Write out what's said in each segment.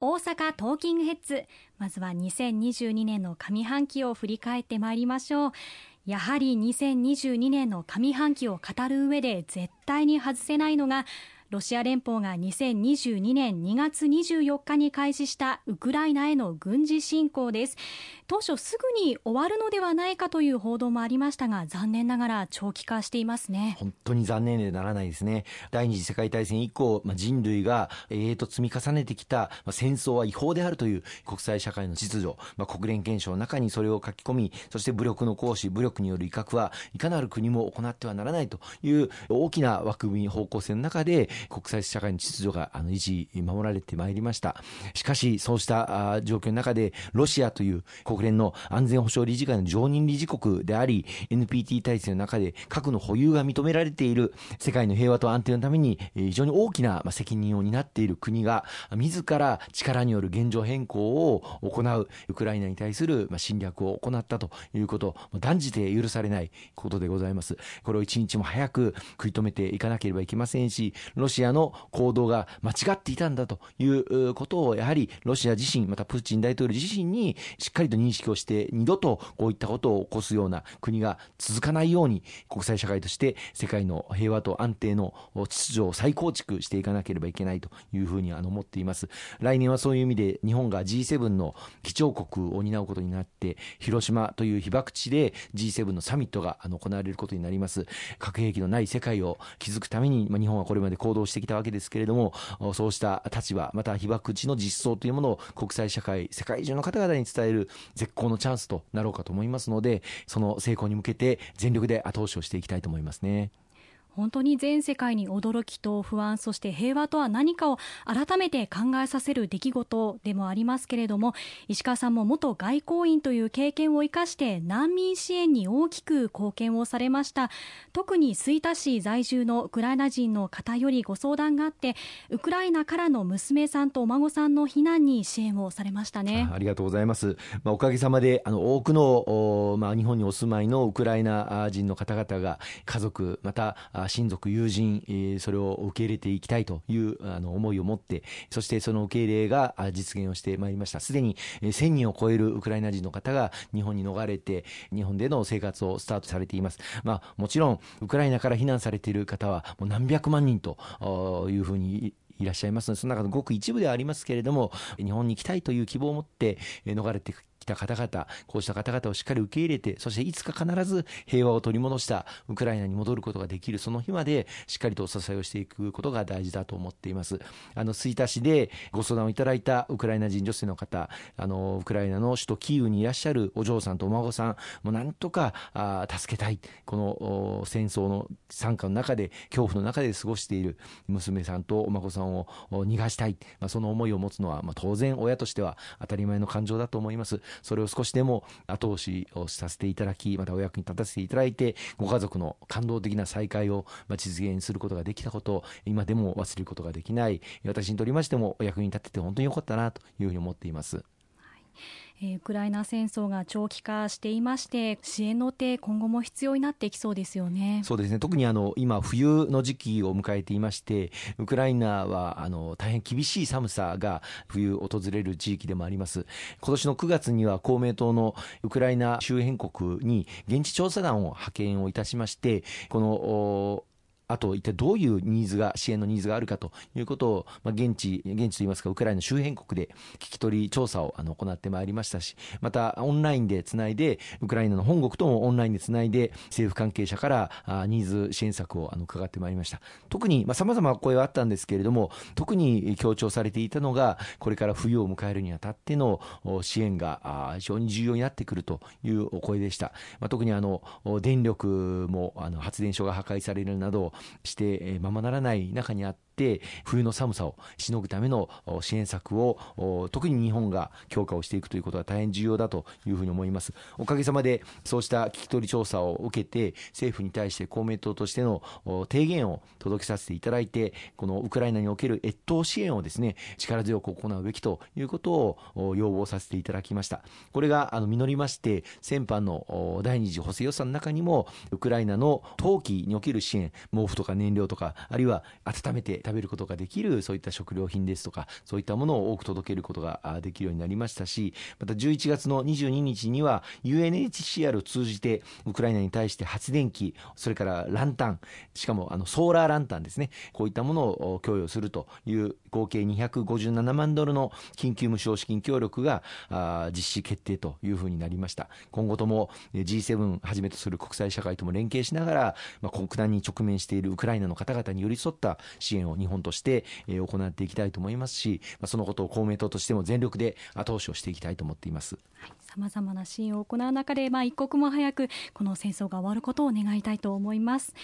大阪トーキングヘッズ。まずは2022年の上半期を振り返ってまいりましょう。やはり2022年の上半期を語る上で絶対に外せないのがロシア連邦が2022年2月24日に開始したウクライナへの軍事侵攻です。当初すぐに終わるのではないかという報道もありましたが残念ながら長期化していますね。本当に残念でならないですね。第二次世界大戦以降、まあ、人類がええと積み重ねてきた、まあ、戦争は違法であるという国際社会の秩序、まあ、国連憲章の中にそれを書き込みそして武力の行使武力による威嚇はいかなる国も行ってはならないという大きな枠組み方向性の中で国際社会の秩序があの維持守られてまいりました。しかしそうした状況の中でロシアという国国連の安全保障理事会の常任理事国であり NPT 体制の中で核の保有が認められている世界の平和と安定のために非常に大きな責任を担っている国が自ら力による現状変更を行うウクライナに対する侵略を行ったということ断じて許されないことでございます。これを一日も早く食い止めていかなければいけませんしロシアの行動が間違っていたんだということをやはりロシア自身またプーチン大統領自身にしっかりと認認識をして二度とこういったことを起こすような国が続かないように国際社会として世界の平和と安定の秩序を再構築していかなければいけないというふうにあの思っています。来年はそういう意味で日本が G7 の議長国を担うことになって広島という被爆地で G7 のサミットがあの行われることになります。核兵器のない世界を築くために、まあ、日本はこれまで行動してきたわけですけれどもそうした立場また被爆地の実相というものを国際社会世界中の方々に伝える絶好のチャンスとなろうかと思いますのでその成功に向けて全力で後押しをしていきたいと思いますね。本当に全世界に驚きと不安そして平和とは何かを改めて考えさせる出来事でもありますけれども石川さんも元外交員という経験を生かして難民支援に大きく貢献をされました。特に吹田市在住のウクライナ人の方よりご相談があってウクライナからの娘さんとお孫さんの避難に支援をされましたね。ありがとうございます、まあ、おかげさまであの多くの、まあ、日本にお住まいのウクライナ人の方々が家族また親族、友人、それを受け入れていきたいというあの思いを持って、そしてその受け入れが実現をしてまいりました。すでに1000人を超えるウクライナ人の方が日本に逃れて、日本での生活をスタートされています。まあ、もちろん、ウクライナから避難されている方は、もう何百万人というふうにいらっしゃいますので、その中のごく一部ではありますけれども、日本に行きたいという希望を持って逃れてた方々、こうした方々をしっかり受け入れて、そしていつか必ず平和を取り戻したウクライナに戻ることができる、その日までしっかりとお支えをしていくことが大事だと思っています。あの、吹田市でご相談をいただいたウクライナ人女性の方、あの、ウクライナの首都キーウにいらっしゃるお嬢さんとお孫さん、もうなんとかあ助けたい。この戦争の参加の中で、恐怖の中で過ごしている娘さんとお孫さんを逃がしたい。まあ、その思いを持つのは、まあ、当然親としては当たり前の感情だと思います。それを少しでも後押しをさせていただき、またお役に立たせていただいて、ご家族の感動的な再会を実現することができたことを、今でも忘れることができない、私にとりましてもお役に立てて本当に良かったなというふうに思っています。えウクライナ戦争が長期化していまして支援の手今後も必要になってきそうですよね。そうですね。特にあの今冬の時期を迎えていましてウクライナはあの大変厳しい寒さが冬訪れる地域でもあります。今年の9月には公明党のウクライナ周辺国に現地調査団を派遣をいたしましてこのあと一体どういうニーズが、支援のニーズがあるかということを、まあ、現地、現地といいますか、ウクライナ周辺国で聞き取り調査をあの行ってまいりましたし、またオンラインでつないで、ウクライナの本国ともオンラインでつないで、政府関係者からあニーズ支援策をあの伺ってまいりました。特に、まあ、様々な声はあったんですけれども、特に強調されていたのが、これから冬を迎えるにあたっての支援が非常に重要になってくるというお声でした。まあ、特にあの、電力もあの発電所が破壊されるなど、してままならない中にあって、冬の寒さをしのぐための支援策を特に日本が強化をしていくということが大変重要だというふうに思います。おかげさまでそうした聞き取り調査を受けて政府に対して公明党としての提言を届けさせていただいてこのウクライナにおける越冬支援をですね力強く行うべきということを要望させていただきました。これがあの実りまして先般の第二次補正予算の中にもウクライナの冬季における支援毛布とか燃料とかあるいは温めて食べることができるそういった食料品ですとかそういったものを多く届けることができるようになりましたしまた11月の22日には UNHCR を通じてウクライナに対して発電機それからランタンしかもあのソーラーランタンですねこういったものを供与するという合計257万ドルの緊急無償資金協力が実施決定というふうになりました。今後とも G7 はじめとする国際社会とも連携しながら、まあ、国難に直面しているウクライナの方々に寄り添った支援を日本として行っていきたいと思いますし、ま、そのことを公明党としても全力で後押しをしていきたいと思っています。さまざまな支援を行う中で、まあ、一刻も早くこの戦争が終わることを願いたいと思います。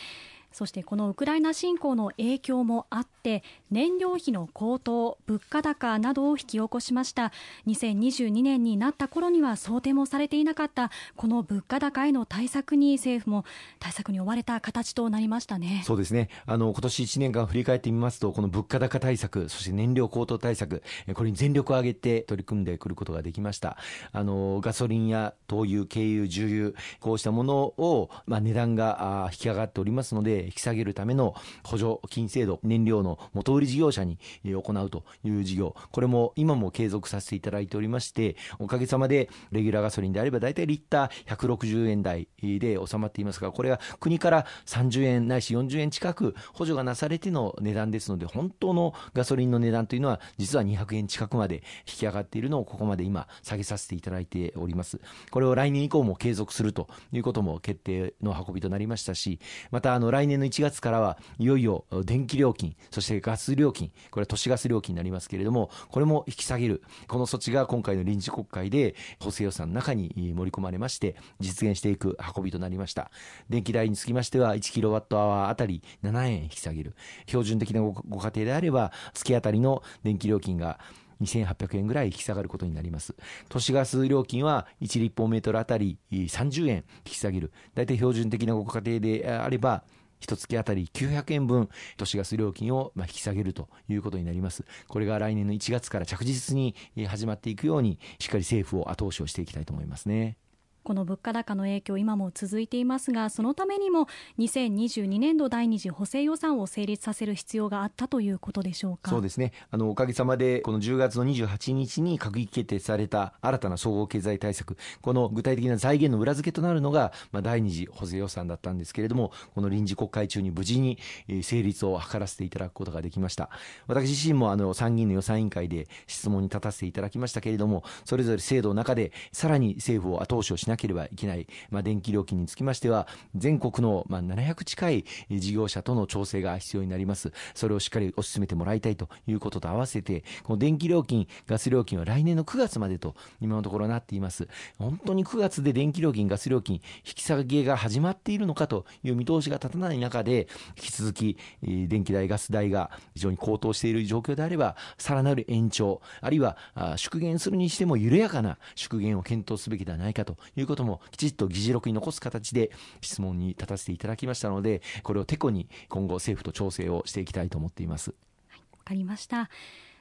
そしてこのウクライナ侵攻の影響もあって燃料費の高騰物価高などを引き起こしました。2022年になった頃には想定もされていなかったこの物価高への対策に政府も対策に追われた形となりましたね。そうですね。あの今年1年間振り返ってみますとこの物価高対策そして燃料高騰対策これに全力を挙げて取り組んでくることができました。あのガソリンや灯油軽油重油こうしたものを、まあ、値段が引き上がっておりますので引き下げるための補助金制度、燃料の元売り事業者に行うという事業、これも今も継続させていただいておりまして、おかげさまでレギュラーガソリンであれば大体リッター160円台で収まっていますが、これが国から30円ないし40円近く補助がなされての値段ですので、本当のガソリンの値段というのは実は200円近くまで引き上がっているのをここまで今下げさせていただいております。これを来年以降も継続するということも決定の運びとなりましたし、またあの来年年の1月からはいよいよ電気料金、そしてガス料金、これは都市ガス料金になりますけれども、これも引き下げる、この措置が今回の臨時国会で補正予算の中に盛り込まれまして、実現していく運びとなりました。電気代につきましては、1キロワットアワーあたり7円引き下げる。標準的なご家庭であれば、月当たりの電気料金が2800円ぐらい引き下がることになります。都市ガス料金は1立方メートルあたり30円引き下げる。大体標準的なご家庭であれば、一月あたり900円分都市ガス料金をま引き下げるということになります。これが来年の1月から着実に始まっていくように、しっかり政府を後押しをしていきたいと思いますね。この物価高の影響今も続いていますがそのためにも2022年度第二次補正予算を成立させる必要があったということでしょうか？そうですね。あのおかげさまでこの10月の28日に閣議決定された新たな総合経済対策この具体的な財源の裏付けとなるのが、まあ、第二次補正予算だったんですけれどもこの臨時国会中に無事に成立を図らせていただくことができました。私自身もあの参議院の予算委員会で質問に立たせていただきましたけれどもそれぞれ制度の中でさらに政府を後押しをしななければいけない、まあ、電気料金につきましては、全国のまあ700近い事業者との調整が必要になります。それをしっかり推し進めてもらいたいということと合わせて、この電気料金、ガス料金は来年の9月までと今のところなっています。本当に9月で電気料金、ガス料金、引き下げが始まっているのかという見通しが立たない中で、引き続き電気代、ガス代が非常に高騰している状況であれば、さらなる延長、あるいは縮減するにしても緩やかな縮減を検討すべきではないかといういうこともきちっと議事録に残す形で質問に立たせていただきましたので、これをてこに今後政府と調整をしていきたいと思っています。わ、はい、かりました。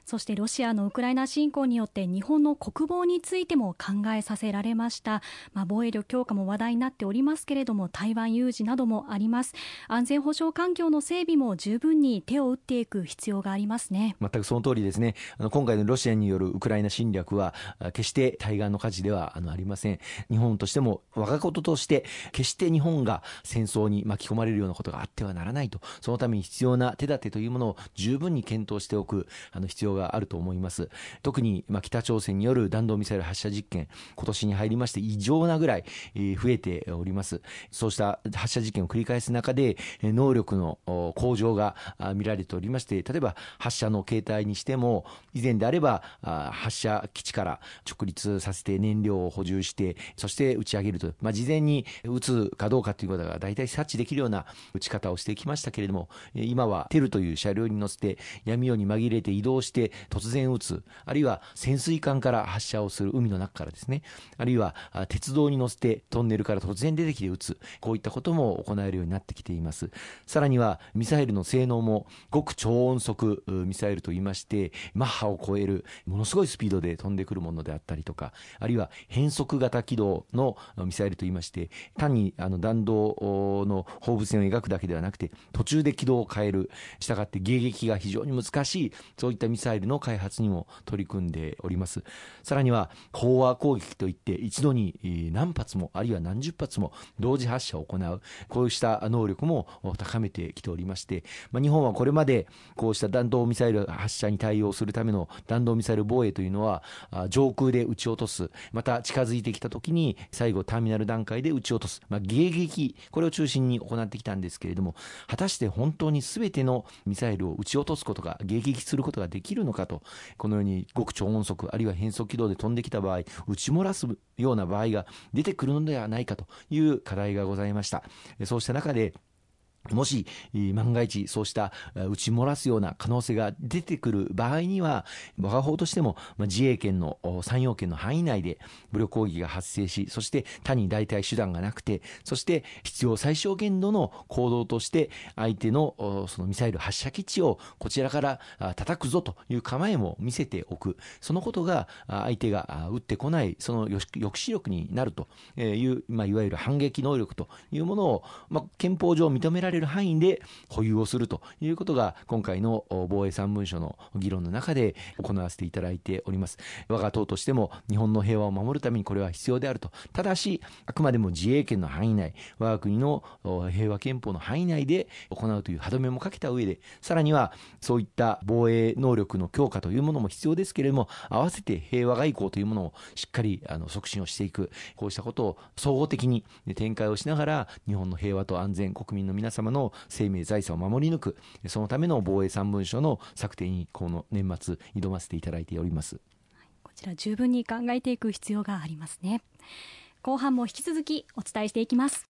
そしてロシアのウクライナ侵攻によって日本の国防についても考えさせられました、まあ、防衛力強化も話題になっておりますけれども台湾有事などもあります。安全保障環境の整備も十分に手を打っていく必要がありますね。全くその通りですね。あの今回のロシアによるウクライナ侵略は決して対岸の火事ではあのありません。日本としても我がこととして決して日本が戦争に巻き込まれるようなことがあってはならないと。そのために必要な手立てというものを十分に検討しておくあの必要があると思います。特に、ま、北朝鮮による弾道ミサイル発射実験、今年に入りまして異常なぐらい、増えております。そうした発射実験を繰り返す中で、能力の向上が見られておりまして、例えば発射の形態にしても、以前であれば発射基地から直立させて燃料を補充して、そして打ち上げると、まあ、事前に撃つかどうかということが大体察知できるような打ち方をしてきましたけれども、今はテルという車両に乗せて闇夜に紛れて移動してして突然撃つ、あるいは潜水艦から発射をする海の中からですね、あるいは鉄道に乗せてトンネルから突然出てきて撃つ、こういったことも行えるようになってきています。さらにはミサイルの性能も極超音速ミサイルといいまして、マッハを超えるものすごいスピードで飛んでくるものであったりとか、あるいは変速型軌道のミサイルといいまして、単にあの弾道の放物線を描くだけではなくて、途中で軌道を変える、したがって迎撃が非常に難しい、そういったミサイルイルの開発にも取り組んでおります。さらには、飽和攻撃といって、一度に何発も、あるいは何十発も同時発射を行う、こうした能力も高めてきておりまして、まあ、日本はこれまでこうした弾道ミサイル発射に対応するための弾道ミサイル防衛というのは、上空で撃ち落とす、また近づいてきたときに、最後ターミナル段階で撃ち落とす、まあ、迎撃、これを中心に行ってきたんですけれども、果たして本当にすべてのミサイルを撃ち落とすことが、迎撃することができるのかと、このように極超音速、あるいは変速軌道で飛んできた場合、打ち漏らすような場合が出てくるのではないかという課題がございました。そうした中で、もし、万が一、そうした打ち漏らすような可能性が出てくる場合には、我が方としても、自衛権の3要件の範囲内で武力攻撃が発生し、そして他に代替手段がなくて、そして必要最小限度の行動として、相手のそのミサイル発射基地をこちらから叩くぞという構えも見せておく。そのことが相手が撃ってこない、その抑止力になるという、まあ、いわゆる反撃能力というものを、まあ、憲法上認められれる範囲で保有をするということが今回の防衛三文書の議論の中で行わせていただいております。我が党としても日本の平和を守るためにこれは必要であるとただしあくまでも自衛権の範囲内我が国の平和憲法の範囲内で行うという歯止めもかけた上でさらにはそういった防衛能力の強化というものも必要ですけれども合わせて平和外交というものをしっかりあの促進をしていくこうしたことを総合的に展開をしながら日本の平和と安全国民の皆様様の生命財産を守り抜くそのための防衛三文書の策定にこの年末挑ませていただいております。こちら十分に考えていく必要がありますね。後半も引き続きお伝えしていきます。